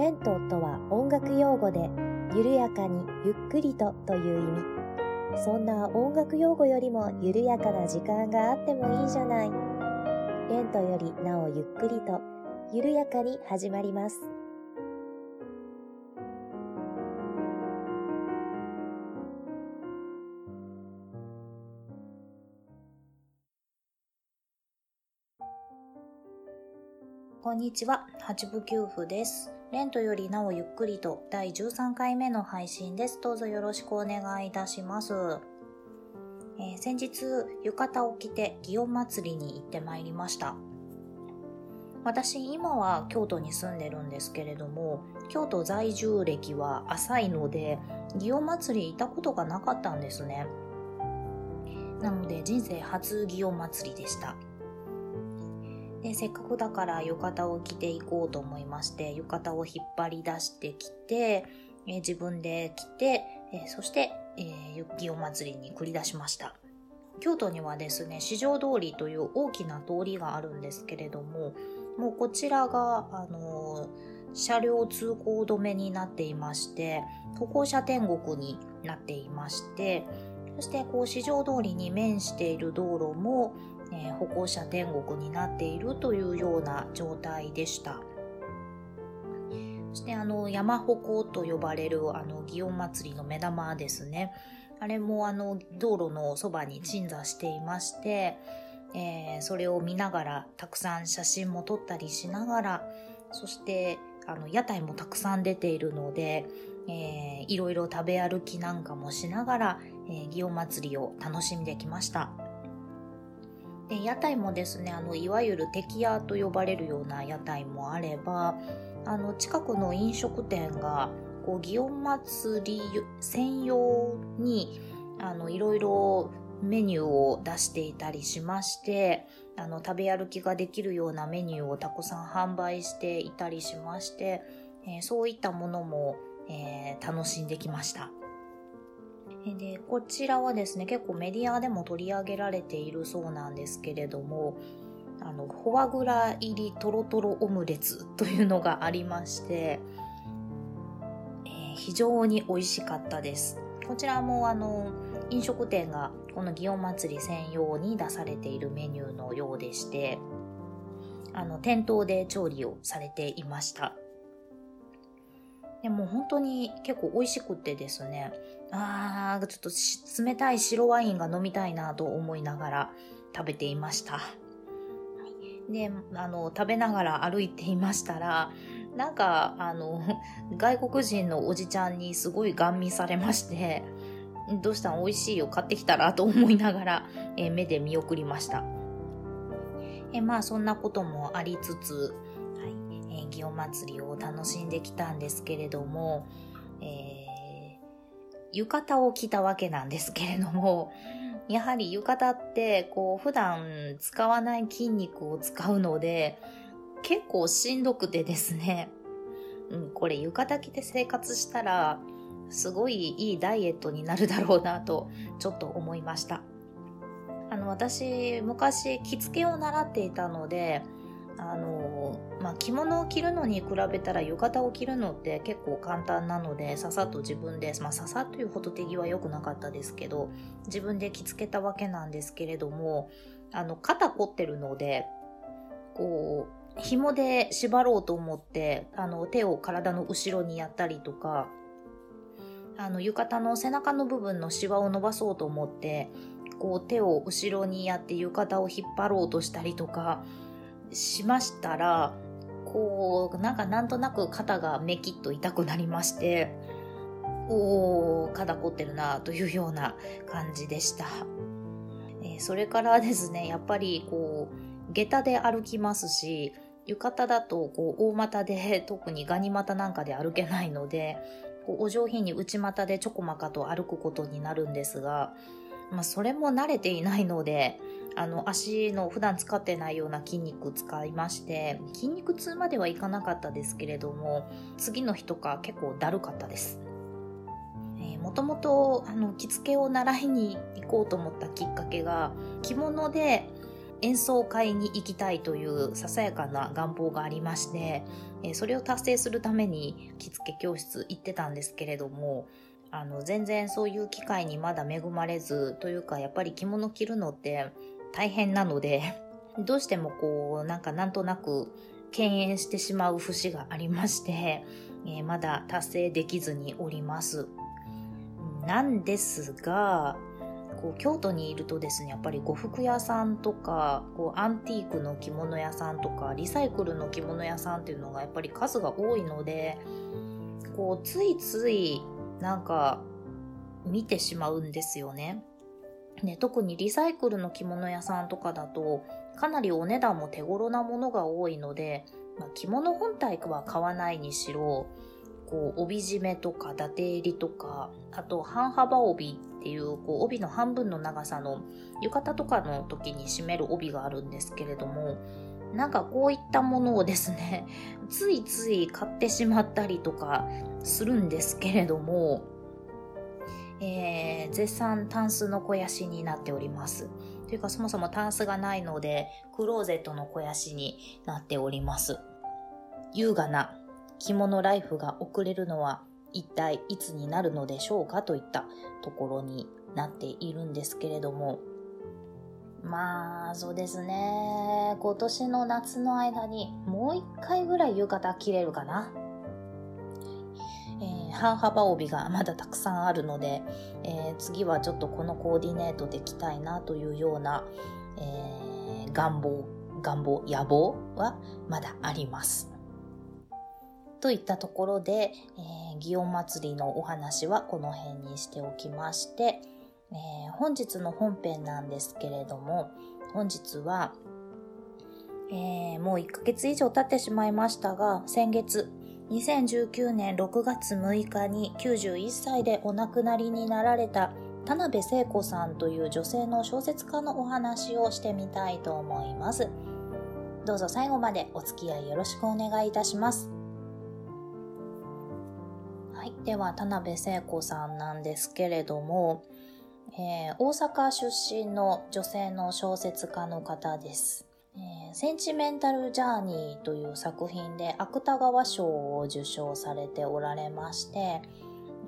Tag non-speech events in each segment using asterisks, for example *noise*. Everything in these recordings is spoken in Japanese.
レントとは音楽用語で、緩やかにゆっくりとという意味。そんな音楽用語よりも緩やかな時間があってもいいじゃない。レントよりなおゆっくりと、緩やかに始まります。こんにちは、八部九夫です。レントよりなおゆっくりと第13回目の配信です。どうぞよろしくお願いいたします。えー、先日、浴衣を着て祇園祭りに行ってまいりました。私、今は京都に住んでるんですけれども、京都在住歴は浅いので、祇園祭り行ったことがなかったんですね。なので、人生初祇園祭りでした。でせっかくだから浴衣を着ていこうと思いまして浴衣を引っ張り出してきて、自分で着て、そして、えー、祇園祭りに繰り出しました。京都にはですね四条通りという大きな通りがあるんですけれどももうこちらが、あの車両通行止めになっていまして歩行者天国になっていましてそしてこう四条通りに面している道路もえー、歩行者天国になっているというような状態でした。そしてあの山鉾と呼ばれるあの祇園祭の目玉ですね。あれもあの道路のそばに鎮座していまして、えー、それを見ながらたくさん写真も撮ったりしながら、そしてあの屋台もたくさん出ているので、えー、いろいろ食べ歩きなんかもしながら、えー、祇園祭を楽しんできました。で屋台もですねあのいわゆる敵屋と呼ばれるような屋台もあればあの近くの飲食店がこう祇園祭り専用にあのいろいろメニューを出していたりしましてあの食べ歩きができるようなメニューをたくさん販売していたりしまして、えー、そういったものも、えー、楽しんできました。で、こちらはですね、結構メディアでも取り上げられているそうなんですけれども、あの、フォアグラ入りトロトロオムレツというのがありまして、えー、非常に美味しかったです。こちらもあの、飲食店がこの祇園祭専用に出されているメニューのようでして、あの、店頭で調理をされていました。でも本当に結構美味しくてですね、あー、ちょっと冷たい白ワインが飲みたいなと思いながら食べていました。で、あの、食べながら歩いていましたら、なんか、あの、外国人のおじちゃんにすごいガン見されまして、どうしたん？美味しいよ、買ってきたらと思いながら、え目で見送りました。えまあ、そんなこともありつつ、祇園祭を楽しんできたんですけれども、えー、浴衣を着たわけなんですけれども、やはり浴衣ってこう普段使わない筋肉を使うので結構しんどくてですね、うん、これ浴衣着て生活したらすごいいいダイエットになるだろうなとちょっと思いました。あの私昔着付けを習っていたのであのまあ、着物を着るのに比べたら浴衣を着るのって結構簡単なのでささっと自分で、まあ、ささっというほど手際良くなかったですけど自分で着付けたわけなんですけれどもあの肩凝ってるのでこう紐で縛ろうと思ってあの手を体の後ろにやったりとかあの浴衣の背中の部分のシワを伸ばそうと思ってこう手を後ろにやって浴衣を引っ張ろうとしたりとかしましたら、こう、なんかなんとなく肩がめきっと痛くなりまして、おー、肩凝ってるなというような感じでした。えー、それからですね、やっぱりこう、下駄で歩きますし、浴衣だとこう大股で特にガニ股なんかで歩けないので、こうお上品に内股でちょこまかと歩くことになるんですが、まあ、それも慣れていないので、あの、足の普段使ってないような筋肉使いまして、筋肉痛まではいかなかったですけれども、次の日とか結構だるかったです。えもともと、あの、着付けを習いに行こうと思ったきっかけが、着物で、演奏会に行きたいというささやかな願望がありまして、えそれを達成するために着付け教室行ってたんですけれども、あの、全然そういう機会にまだ恵まれず、というかやっぱり着物着るのって大変なので、*laughs* どうしてもこう、なんかなんとなく敬遠してしまう節がありまして、*laughs* えー、まだ達成できずにおります。なんですが、こう京都にいるとですねやっぱり呉服屋さんとかこうアンティークの着物屋さんとかリサイクルの着物屋さんっていうのがやっぱり数が多いのでこうついついなんか見てしまうんですよね。ね特にリサイクルの着物屋さんとかだとかなりお値段も手頃なものが多いので、まあ、着物本体は買わないにしろこう帯締めとか伊達襟とかあと半幅帯っていうこう帯の半分の長さの浴衣とかの時に締める帯があるんですけれどもなんかこういったものをですね *laughs* ついつい買ってしまったりとかするんですけれども、えー、絶賛タンスの肥やしになっております。というかそもそもタンスがないのでクローゼットの肥やしになっております。優雅な着物ライフが送れるのは一体いつになるのでしょうかといったところになっているんですけれどもまあそうですね今年の夏の間にもう一回ぐらい浴衣着れるかな、半幅帯がまだたくさんあるので、えー、次はちょっとこのコーディネートで着たいなというような、えー、願望願望野望はまだあります。といったところで、え、祇園祭のお話はこの辺にしておきまして、え、本日の本編なんですけれども、本日は、え、もう1ヶ月以上経ってしまいましたが、先月、2019年6月6日に91歳でお亡くなりになられた田辺聖子さんという女性の小説家のお話をしてみたいと思います。どうぞ最後までお付き合いよろしくお願いいたします。はい。では、田辺聖子さんなんですけれども、えー、大阪出身の女性の小説家の方です。えー、センチメンタル・ジャーニーという作品で芥川賞を受賞されておられまして、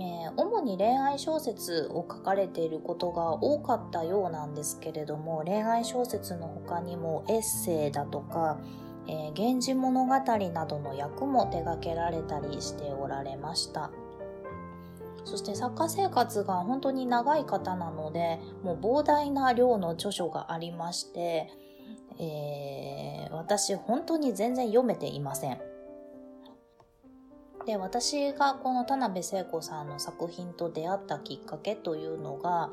えー、主に恋愛小説を書かれていることが多かったようなんですけれども恋愛小説の他にもエッセイだとか、えー、源氏物語などの役も手掛けられたりしておられました。そして作家生活が本当に長い方なので、もう膨大な量の著書がありまして、えー、私本当に全然読めていません。で、私がこの田辺聖子さんの作品と出会ったきっかけというのが、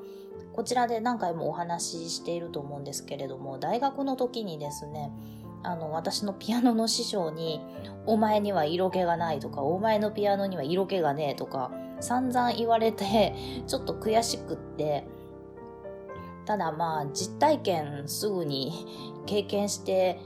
こちらで何回もお話ししていると思うんですけれども、大学の時にですね、あの、私のピアノの師匠に、お前には色気がないとか、お前のピアノには色気がねえとか、散々言われて、ちょっと悔しくって、ただまあ、実体験すぐに経験して、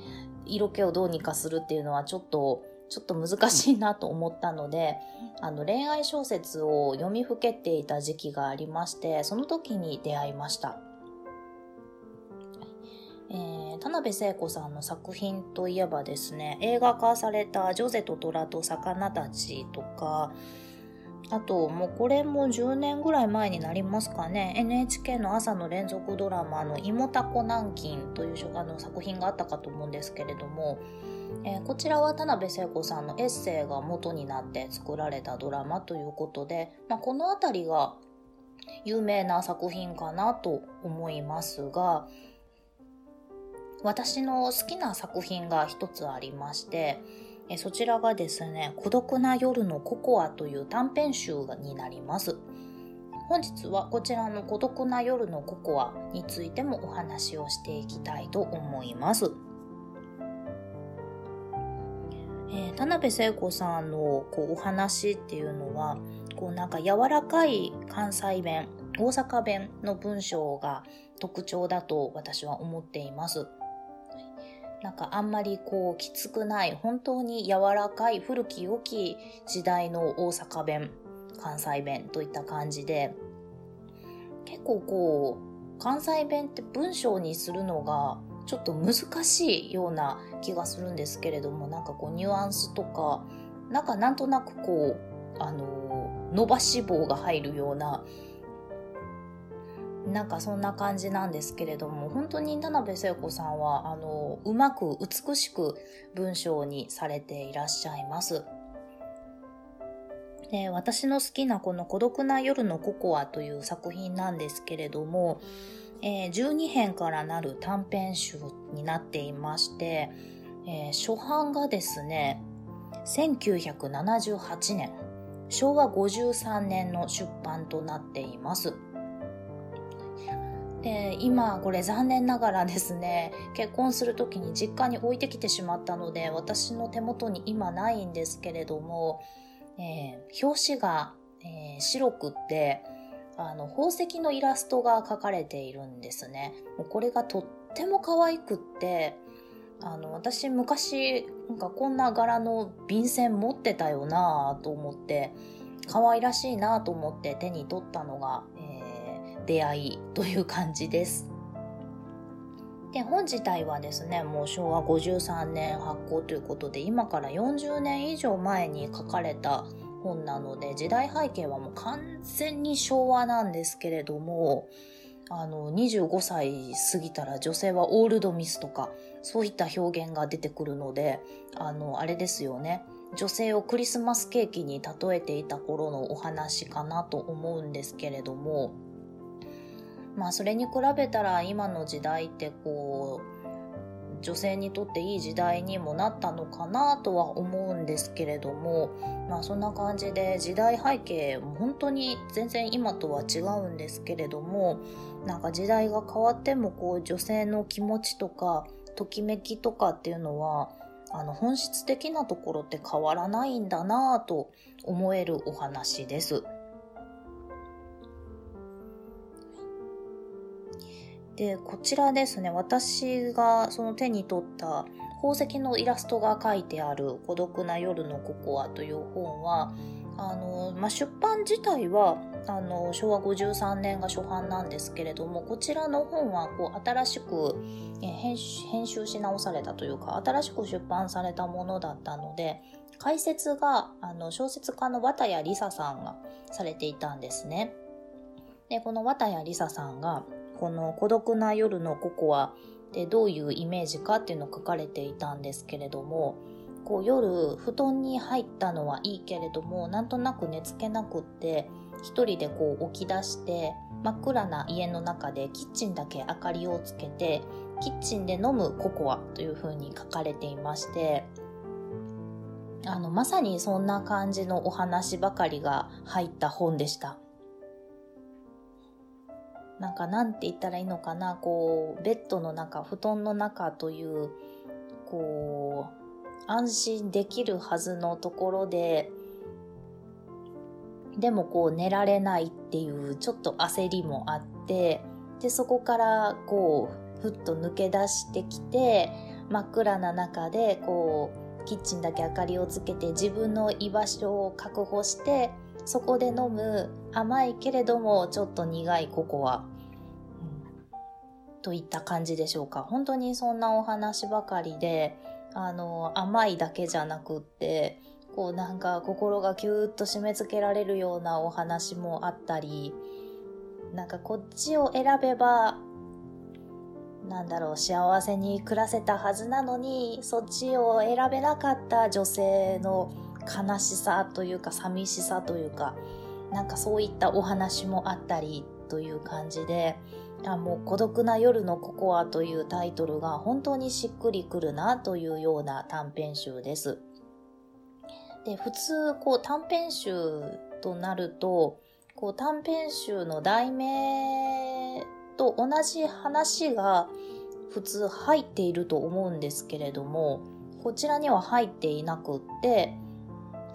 色気をどうにかするっていうのはちょっと、ちょっと難しいなと思ったので、あの恋愛小説を読みふけていた時期がありまして、その時に出会いました。えー、田辺聖子さんの作品といえばですね、映画化されたジョゼと虎と魚たちとか、あと、もうこれも10年ぐらい前になりますかね、NHK の朝の連続ドラマの芋たこ南京というあの作品があったかと思うんですけれども、えー、こちらは田辺聖子さんのエッセイが元になって作られたドラマということで、まあ、この辺りが有名な作品かなと思いますが、私の好きな作品が一つありまして、えそちらがですね、孤独な夜のココアという短編集になります。本日はこちらの孤独な夜のココアについてもお話をしていきたいと思います。えー、田辺聖子さんのこうお話っていうのは、こうなんか柔らかい関西弁、大阪弁の文章が特徴だと私は思っています。なんかあんまりこうきつくない本当に柔らかい古き良き時代の大阪弁関西弁といった感じで結構こう関西弁って文章にするのがちょっと難しいような気がするんですけれども、なんかこうニュアンスとか、なんかなんとなくこう、あの、伸ばし棒が入るような、なんかそんな感じなんですけれども、本当に田辺聖子さんは、あの、うまく美しく文章にされていらっしゃいます。で私の好きなこの孤独な夜のココアという作品なんですけれども、えー、12編からなる短編集になっていまして、えー、初版がですね、1978年、昭和53年の出版となっています。で今これ残念ながらですね結婚する時に実家に置いてきてしまったので私の手元に今ないんですけれども、えー、表紙が、えー、白くってあの宝石のイラストが描かれているんですね。もうこれがとっても可愛くってあの私昔なんかこんな柄の便箋持ってたよなと思って可愛らしいなと思って手に取ったのが、出会いという感じです。で本自体はですねもう昭和53年発行ということで今から40年以上前に書かれた本なので時代背景はもう完全に昭和なんですけれどもあの25歳過ぎたら女性はオールドミスとかそういった表現が出てくるのであのあれですよね女性をクリスマスケーキに例えていた頃のお話かなと思うんですけれどもまあそれに比べたら今の時代ってこう女性にとっていい時代にもなったのかなとは思うんですけれどもまあそんな感じで時代背景本当に全然今とは違うんですけれどもなんか時代が変わってもこう女性の気持ちとかときめきとかっていうのはあの本質的なところって変わらないんだなぁと思えるお話です。で、こちらですね、私がその手に取った宝石のイラストが書いてある孤独な夜のココアという本は、あの、まあ、出版自体は、あの、昭和53年が初版なんですけれども、こちらの本は、こう、新しく、編集、編集し直されたというか、新しく出版されたものだったので、解説が、あの、小説家の綿谷りささんがされていたんですね。で、この綿谷りささんが、この孤独な夜のココアでどういうイメージかっていうのを書かれていたんですけれどもこう夜布団に入ったのはいいけれどもなんとなく寝つけなくって一人でこう起き出して真っ暗な家の中でキッチンだけ明かりをつけてキッチンで飲むココアというふうに書かれていましてあのまさにそんな感じのお話ばかりが入った本でした。なんかなんて言ったらいいのかなこうベッドの中布団の中というこう安心できるはずのところででもこう寝られないっていうちょっと焦りもあってでそこからこうふっと抜け出してきて真っ暗な中でこうキッチンだけ明かりをつけて自分の居場所を確保してそこで飲む甘いけれどもちょっと苦いココア、うん、といった感じでしょうか。本当にそんなお話ばかりで、あの、甘いだけじゃなくって、こうなんか心がキューッと締め付けられるようなお話もあったり、なんかこっちを選べば、なんだろう、幸せに暮らせたはずなのに、そっちを選べなかった女性の悲しさというか寂しさというかなんかそういったお話もあったりという感じであもう孤独な夜のココアというタイトルが本当にしっくりくるなというような短編集です。で普通こう短編集となるとこう短編集の題名と同じ話が普通入っていると思うんですけれどもこちらには入っていなくって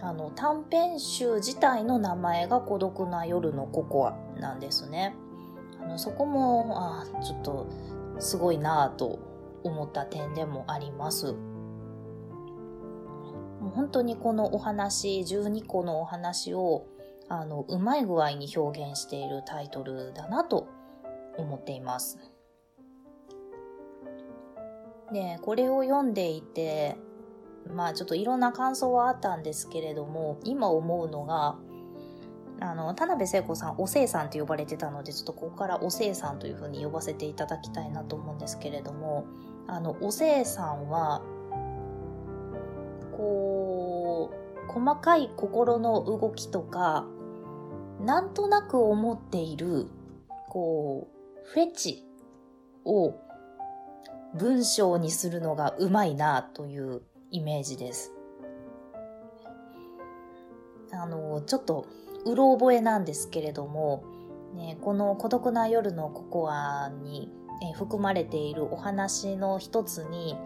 あの短編集自体の名前が孤独な夜のココアなんですね。あのそこもあちょっとすごいなぁと思った点でもあります。もう本当にこのお話12個のお話をあのうまい具合に表現しているタイトルだなと思っています。で、これを読んでいて、まあちょっといろんな感想はあったんですけれども、今思うのが、あの、田辺聖子さん、おせいさんって呼ばれてたので、ちょっとここからおせいさんというふうに呼ばせていただきたいなと思うんですけれども、あの、おせいさんは、こう、細かい心の動きとか、なんとなく思っている、こう、フェチを文章にするのがうまいなというイメージです。あの、ちょっと、うろ覚えなんですけれども、ね、この孤独な夜のココアに、え含まれているお話の一つに、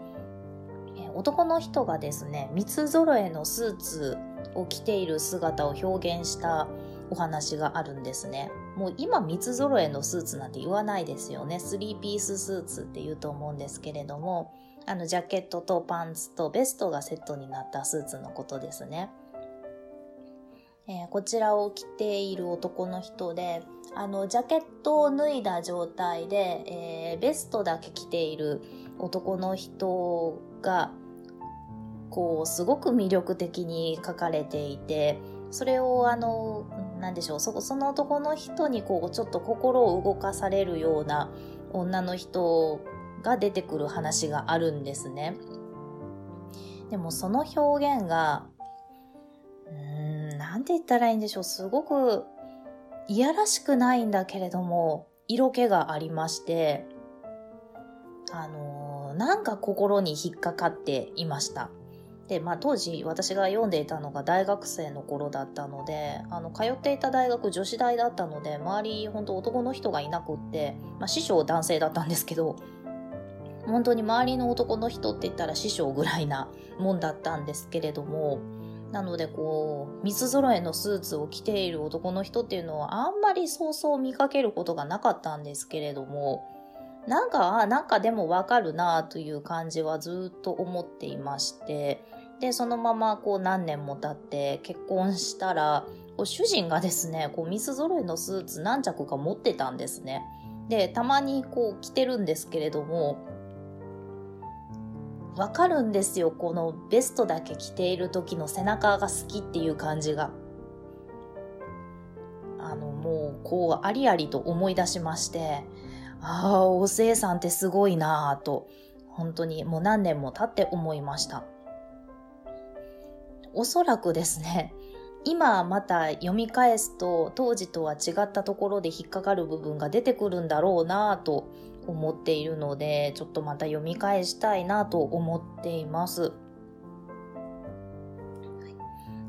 え男の人がですね、三つ揃えのスーツを着ている姿を表現したお話があるんですね。もう今三つ揃えのスーツなんて言わないですよね。スリーピーススーツって言うと思うんですけれども、あのジャケットとパンツとベストがセットになったスーツのことですね。えー、こちらを着ている男の人で、あの、ジャケットを脱いだ状態で、えー、ベストだけ着ている男の人が、こう、すごく魅力的に書かれていて、それをあの、なんでしょう、そその男の人にこう、ちょっと心を動かされるような女の人が出てくる話があるんですね。でもその表現が、うん、なんて言ったらいいんでしょう、すごくいやらしくないんだけれども、色気がありまして、あのー、なんか心に引っかかっていました。で、まあ当時私が読んでいたのが大学生の頃だったので、あの、通っていた大学女子大だったので、周り本当男の人がいなくって、まあ師匠男性だったんですけど、本当に周りの男の人って言ったら師匠ぐらいなもんだったんですけれども、なのでこう、三つ揃えのスーツを着ている男の人っていうのはあんまりそうそう見かけることがなかったんですけれども、なんか、なんかでもわかるなという感じはずっと思っていまして、で、そのままこう何年も経って結婚したら、こう主人がですね、こう三つ揃えのスーツ何着か持ってたんですね。で、たまにこう着てるんですけれども、わかるんですよ。このベストだけ着ている時の背中が好きっていう感じが。あの、もう、こう、ありありと思い出しまして、ああ、おせいさんってすごいなぁと、本当にもう何年も経って思いました。おそらくですね、今また読み返すと当時とは違ったところで引っかかる部分が出てくるんだろうなぁと思っているので、ちょっとまた読み返したいなと思っています。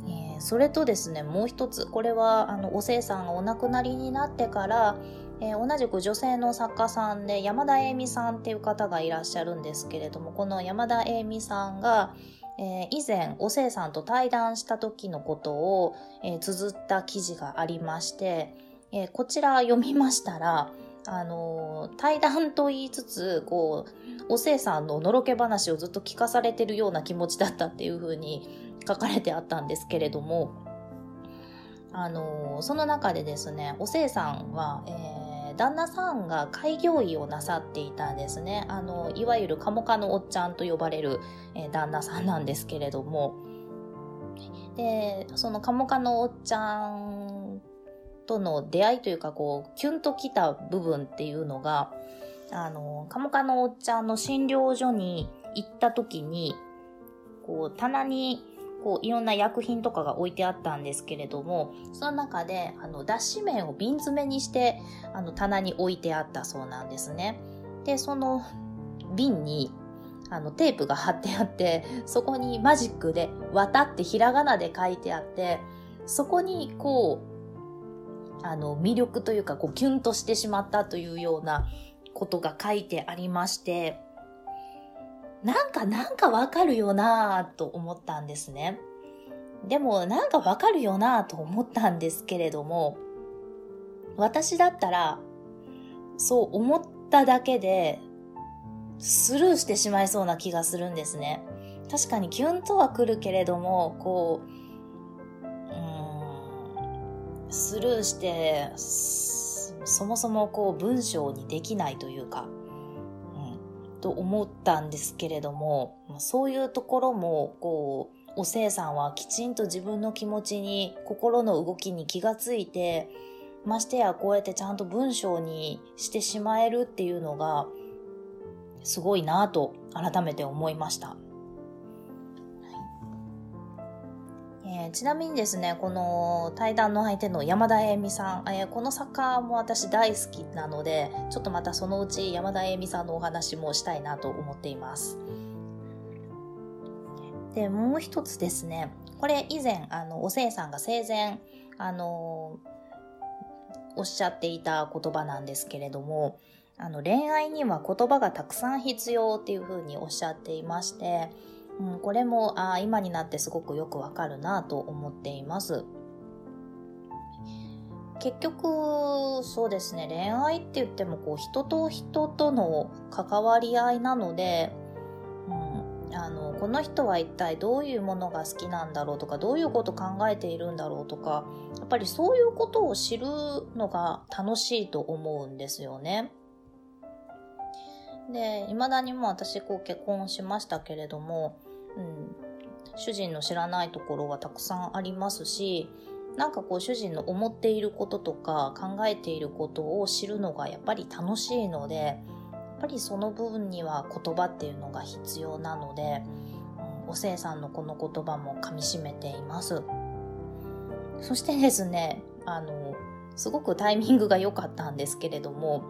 えそれとですね、もう一つ、これは、あの、おせいさんがお亡くなりになってから、えー、同じく女性の作家さんで山田栄美さんっていう方がいらっしゃるんですけれども、この山田栄美さんが、えー、以前、おせいさんと対談した時のことを、えー、綴った記事がありまして、えこちら読みましたら、あの、対談と言いつつ、こう、おせいさんののろけ話をずっと聞かされてるような気持ちだったっていうふうに書かれてあったんですけれども、あの、その中でですね、おせいさんは、えー、旦那さんが開業医をなさっていたんですね。あの、いわゆるカモカのおっちゃんと呼ばれる、えー、旦那さんなんですけれども、で、そのカモカのおっちゃんとの出会いというか、こう、キュンときた部分っていうのが、あの、カモカのおっちゃんの診療所に行った時に、こう、棚に、こう、いろんな薬品とかが置いてあったんですけれども、その中で、あの、脱脂麺を瓶詰めにして、あの、棚に置いてあったそうなんですね。で、その瓶に、あの、テープが貼ってあって、そこにマジックで、渡ってひらがなで書いてあって、そこに、こう、あの、魅力というか、こう、キュンとしてしまったというようなことが書いてありまして、なんか、なんかわかるよなぁと思ったんですね。でも、なんかわかるよなぁと思ったんですけれども、私だったら、そう思っただけで、スルーしてしまいそうな気がするんですね。確かにキュンとは来るけれども、こう、スルーして、そもそもこう文章にできないというか、うん、と思ったんですけれども、そういうところも、こう、おせいさんはきちんと自分の気持ちに、心の動きに気がついて、ましてやこうやってちゃんと文章にしてしまえるっていうのが、すごいなぁと改めて思いました。えー、ちなみにですね、この対談の相手の山田恵美さん、えー、この作家も私大好きなので、ちょっとまたそのうち山田恵美さんのお話もしたいなと思っています。で、もう一つですね、これ以前、あの、おせいさんが生前、あのおっしゃっていた言葉なんですけれども、あの、恋愛には言葉がたくさん必要っていうふうにおっしゃっていまして、うん、これもあ今になってすごくよくわかるなと思っています。結局、そうですね、恋愛って言ってもこう人と人との関わり合いなので、うん、あのこの人は一体どういうものが好きなんだろうとかどういうこと考えているんだろうとかやっぱりそういうことを知るのが楽しいと思うんですよね。で、未だにも私こう結婚しましたけれども、うん、主人の知らないところはたくさんありますし、なんかこう主人の思っていることとか考えていることを知るのがやっぱり楽しいので、やっぱりその部分には言葉っていうのが必要なので、うん、おせいさんのこの言葉も噛み締めています。そしてですね、あの、すごくタイミングが良かったんですけれども、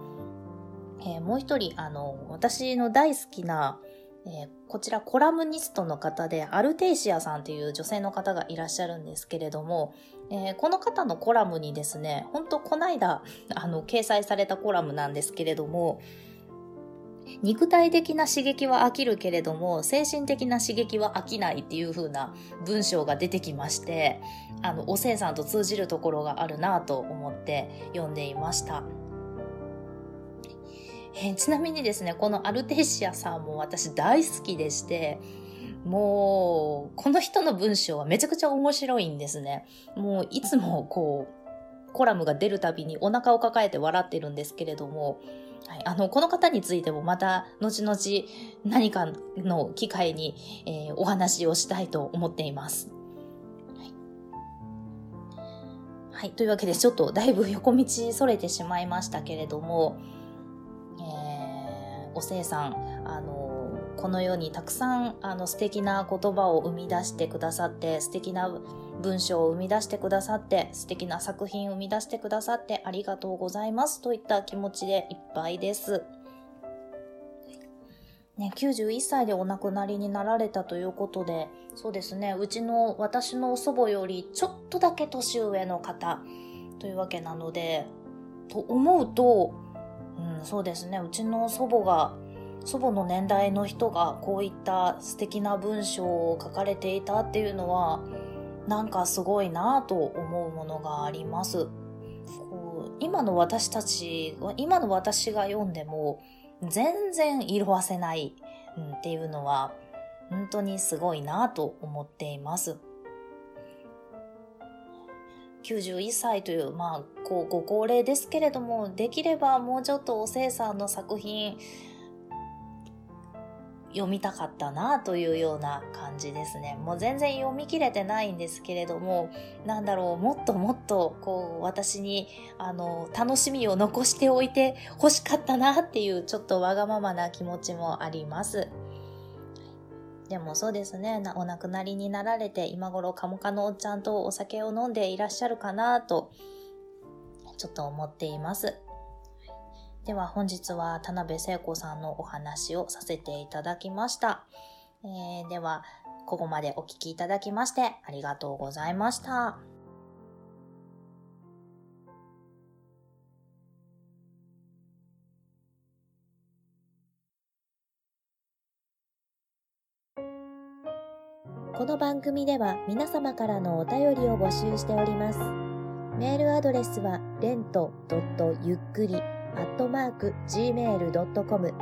えー、もう一人、あの、私の大好きな、えー、こちらコラムニストの方で、アルテイシアさんという女性の方がいらっしゃるんですけれども、えー、この方のコラムにですね、本当こないだ、*laughs* あの、掲載されたコラムなんですけれども、肉体的な刺激は飽きるけれども、精神的な刺激は飽きないっていう風な文章が出てきまして、あの、おせいさんと通じるところがあるなと思って読んでいました。えー、ちなみにですね、このアルテシアさんも私大好きでして、もう、この人の文章はめちゃくちゃ面白いんですね。もう、いつもこう、コラムが出るたびにお腹を抱えて笑ってるんですけれども、はい、あの、この方についてもまた、後々何かの機会に、えー、お話をしたいと思っています。はい、というわけで、ちょっとだいぶ横道それてしまいましたけれども、おせいさん、あの、このようにたくさんあの素敵な言葉を生み出してくださって、素敵な文章を生み出してくださって、素敵な作品を生み出してくださってありがとうございますといった気持ちでいっぱいです。ね、91歳でお亡くなりになられたということで、そうですね、うちの私の祖母よりちょっとだけ年上の方というわけなので、と思うと、うん、そうですね。うちの祖母が、祖母の年代の人がこういった素敵な文章を書かれていたっていうのは、なんかすごいなと思うものがあります。こう今の私たち、今の私が読んでも、全然色あせない、うん、っていうのは、本当にすごいなと思っています。91歳という、まあ、こう、ご高齢ですけれども、できればもうちょっとおせいさんの作品、読みたかったなというような感じですね。もう全然読み切れてないんですけれども、なんだろう、もっともっと、こう、私に、あの、楽しみを残しておいて欲しかったなっていう、ちょっとわがままな気持ちもあります。でもそうですね、お亡くなりになられて、今頃カモカのおっちゃんとお酒を飲んでいらっしゃるかなと、ちょっと思っています。では本日は田辺聖子さんのお話をさせていただきました。えー、では、ここまでお聴きいただきましてありがとうございました。この番組では皆様からのお便りを募集しております。メールアドレスは、レントゆっくり、アットマーク、gmail.com、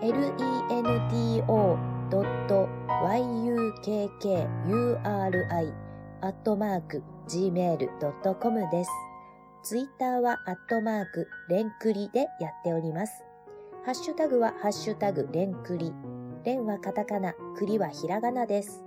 lento.yukkuri、アットマーク、gmail.com です。ツイッターは、アットマーク、レンクリでやっております。ハッシュタグはハッシュタグレンクリ。レンはカタカナ、クリはひらがなです。